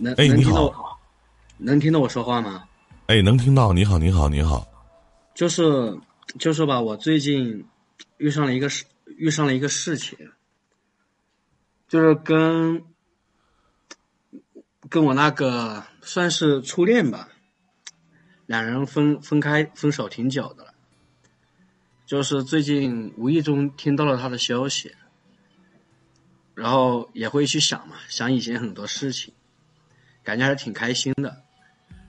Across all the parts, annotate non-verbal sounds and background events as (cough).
能哎你好能听到我能听到我说话吗？哎，能听到？你好，你好，你好。就是就是吧，我最近遇上了一个事，遇上了一个事情，就是跟跟我那个算是初恋吧，两人分分开分手挺久的了，就是最近无意中听到了他的消息，然后也会去想嘛，想以前很多事情，感觉还是挺开心的。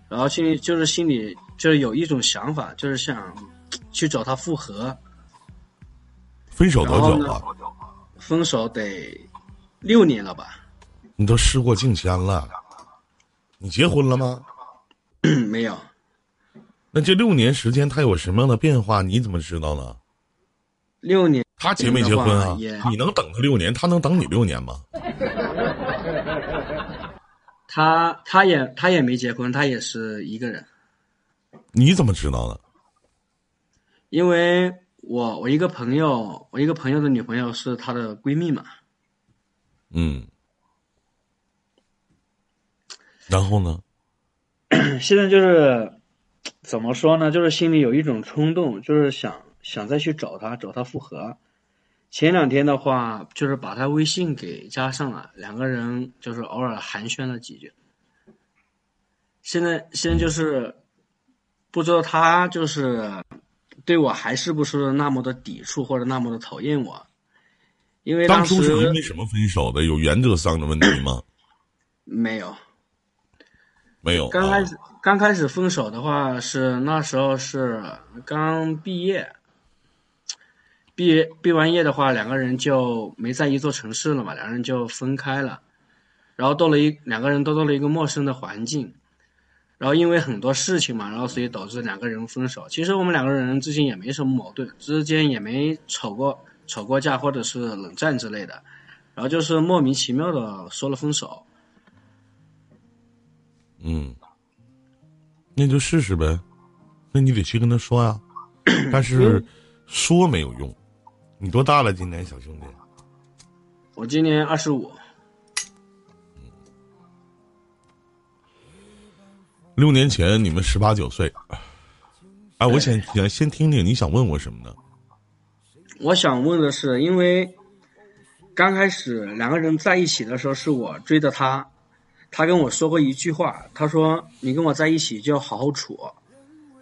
然后心里就是心里就是有一种想法，就是想去找他复合。分手多久了？分手得六年了吧？你都事过境迁了。你结婚了吗？没有，那这六年时间，他有什么样的变化？你怎么知道呢？六年他结没结婚啊？你能等他六年，他能等你六年吗？(laughs) 他他也他也没结婚，他也是一个人。你怎么知道的？因为我我一个朋友，我一个朋友的女朋友是她的闺蜜嘛，嗯。然后呢？(clears throat) 现在就是怎么说呢？就是心里有一种冲动，就是想想再去找他，找他复合。前两天的话，就是把他微信给加上了，两个人就是偶尔寒暄了几句。现在现在就是不知道他就是对我还是不是那么的抵触或者那么的讨厌我，因为当当初是因时为什么分手的？有原则上的问题吗？没有。没有。啊刚开始刚开始分手的话是那时候是刚毕业，毕业毕完业的话，两个人就没在一座城市了嘛，两个人就分开了，然后到了一两个人都到了一个陌生的环境，然后因为很多事情嘛，然后所以导致两个人分手。其实我们两个人之间也没什么矛盾，之间也没吵过吵过架或者是冷战之类的，然后就是莫名其妙的说了分手。嗯，那就试试呗。那你得去跟他说呀，(coughs) 但是说没有用。你多大了？今年小兄弟？我今年二十五。六年前你们十八九岁。哎，我想想先听听你想问我什么呢？我想问的是，因为刚开始两个人在一起的时候，是我追的他，他跟我说过一句话，他说：“你跟我在一起就要好好处，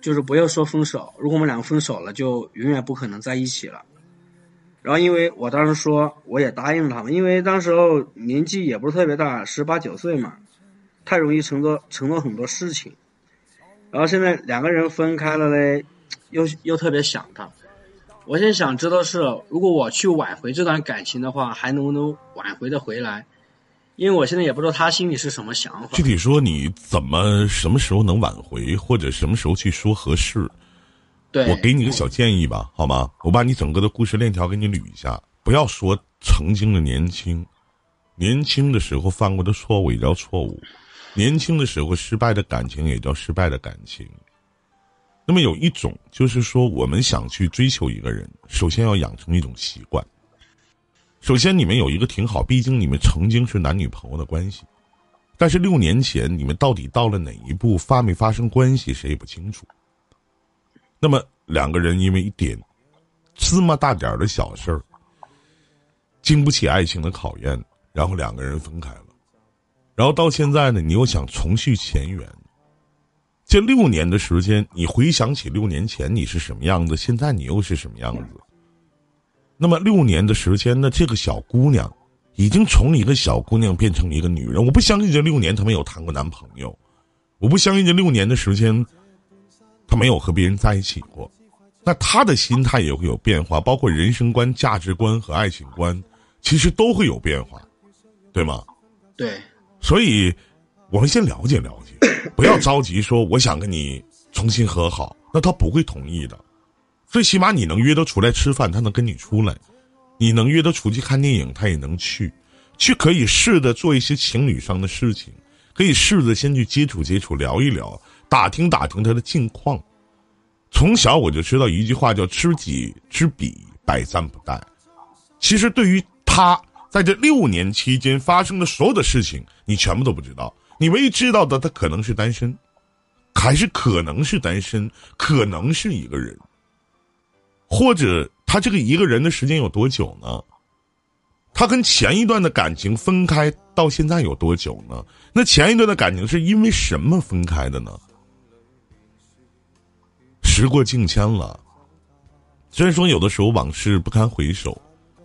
就是不要说分手。如果我们两个分手了，就永远不可能在一起了。”然后因为我当时说，我也答应他们，因为当时候年纪也不是特别大，十八九岁嘛，太容易承诺承诺很多事情。然后现在两个人分开了嘞，又又特别想他。我现在想知道是，如果我去挽回这段感情的话，还能不能挽回的回来？因为我现在也不知道他心里是什么想法具。体说你怎么什么时候能挽回，或者什么时候去说合适？对，我给你个小建议吧，好吗？我把你整个的故事链条给你捋一下，不要说曾经的年轻，年轻的时候犯过的错误也叫错误，年轻的时候失败的感情也叫失败的感情。那么有一种就是说，我们想去追求一个人，首先要养成一种习惯。首先，你们有一个挺好，毕竟你们曾经是男女朋友的关系，但是六年前你们到底到了哪一步，发没发生关系，谁也不清楚。那么两个人因为一点芝麻大点的小事儿，经不起爱情的考验，然后两个人分开了。然后到现在呢，你又想重续前缘。这六年的时间，你回想起六年前你是什么样子，现在你又是什么样子？那么六年的时间呢，这个小姑娘已经从一个小姑娘变成一个女人。我不相信这六年她没有谈过男朋友，我不相信这六年的时间。他没有和别人在一起过，那他的心态也会有变化，包括人生观、价值观和爱情观，其实都会有变化，对吗？对，所以，我们先了解了解，(coughs) 不要着急说我想跟你重新和好，那他不会同意的。最起码你能约他出来吃饭，他能跟你出来；你能约他出去看电影，他也能去。去可以试着做一些情侣上的事情，可以试着先去接触接触，聊一聊。打听打听他的近况，从小我就知道一句话叫“知己知彼，百战不殆”。其实对于他在这六年期间发生的所有的事情，你全部都不知道。你唯一知道的，他可能是单身，还是可能是单身，可能是一个人，或者他这个一个人的时间有多久呢？他跟前一段的感情分开到现在有多久呢？那前一段的感情是因为什么分开的呢？时过境迁了，虽然说有的时候往事不堪回首，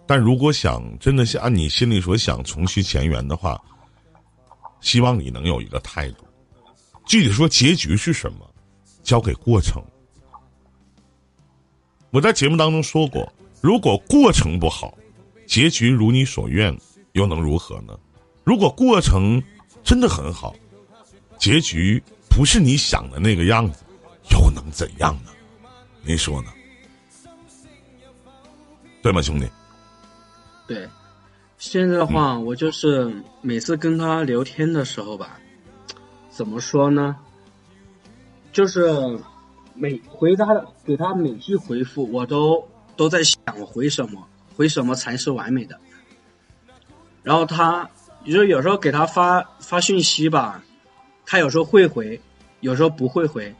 但如果想真的是按你心里所想重续前缘的话，希望你能有一个态度。具体说结局是什么，交给过程。我在节目当中说过，如果过程不好，结局如你所愿，又能如何呢？如果过程真的很好，结局不是你想的那个样子。又能怎样呢？您说呢？对吗，兄弟？对，现在的话，我就是每次跟他聊天的时候吧，怎么说呢？就是每回他的给他每句回复，我都都在想我回什么，回什么才是完美的。然后他，你说有时候给他发发讯息吧，他有时候会回，有时候不会回。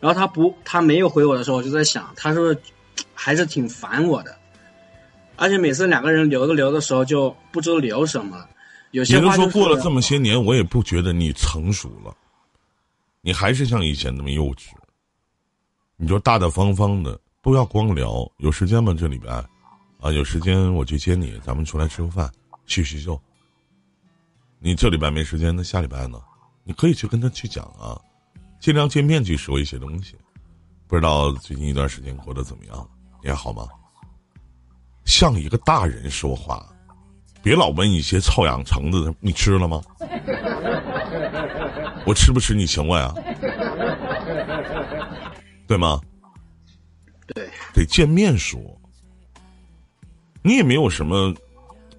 然后他不，他没有回我的时候，我就在想，他是不是 (tsk) 还是挺烦我的？而且每次两个人聊着聊的时候，就不知道聊什么。有些话说过了这么些年，我也不觉得你成熟了，你还是像以前那么幼稚。你就大大方方的，不要光聊。有时间吗？这礼拜啊，有时间我去接你，咱们出来吃个饭，叙叙旧。你这礼拜没时间，那下礼拜呢？你可以去跟他去讲啊。尽量见面去说一些东西，不知道最近一段时间过得怎么样？你还好吗？像一个大人说话，别老问一些臭氧层子的。你吃了吗？我吃不吃你请我呀？对吗？对，得见面说。你也没有什么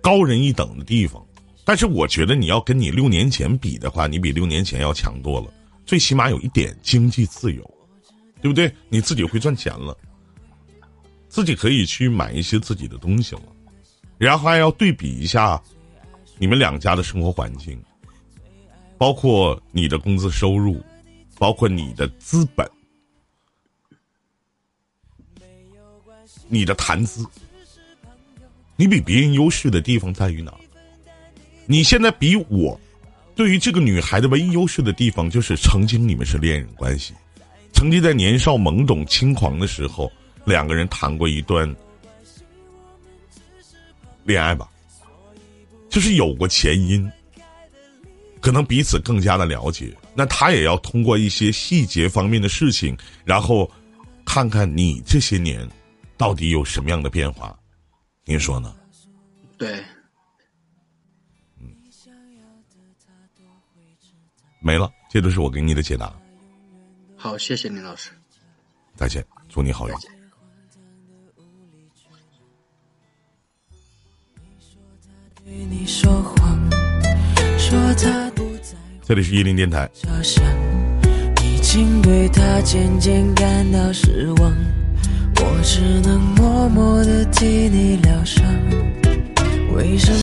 高人一等的地方，但是我觉得你要跟你六年前比的话，你比六年前要强多了。最起码有一点经济自由，对不对？你自己会赚钱了，自己可以去买一些自己的东西了，然后还要对比一下你们两家的生活环境，包括你的工资收入，包括你的资本，你的谈资，你比别人优势的地方在于哪？你现在比我。对于这个女孩的唯一优势的地方，就是曾经你们是恋人关系，曾经在年少懵懂轻狂的时候，两个人谈过一段恋爱吧，就是有过前因，可能彼此更加的了解。那他也要通过一些细节方面的事情，然后看看你这些年到底有什么样的变化，您说呢？对。没了，这都是我给你的解答。好，谢谢林老师。再见，祝你好运。这里是伊林电台。已经对他渐渐感到失望，我只能默默的替你疗伤。为什么？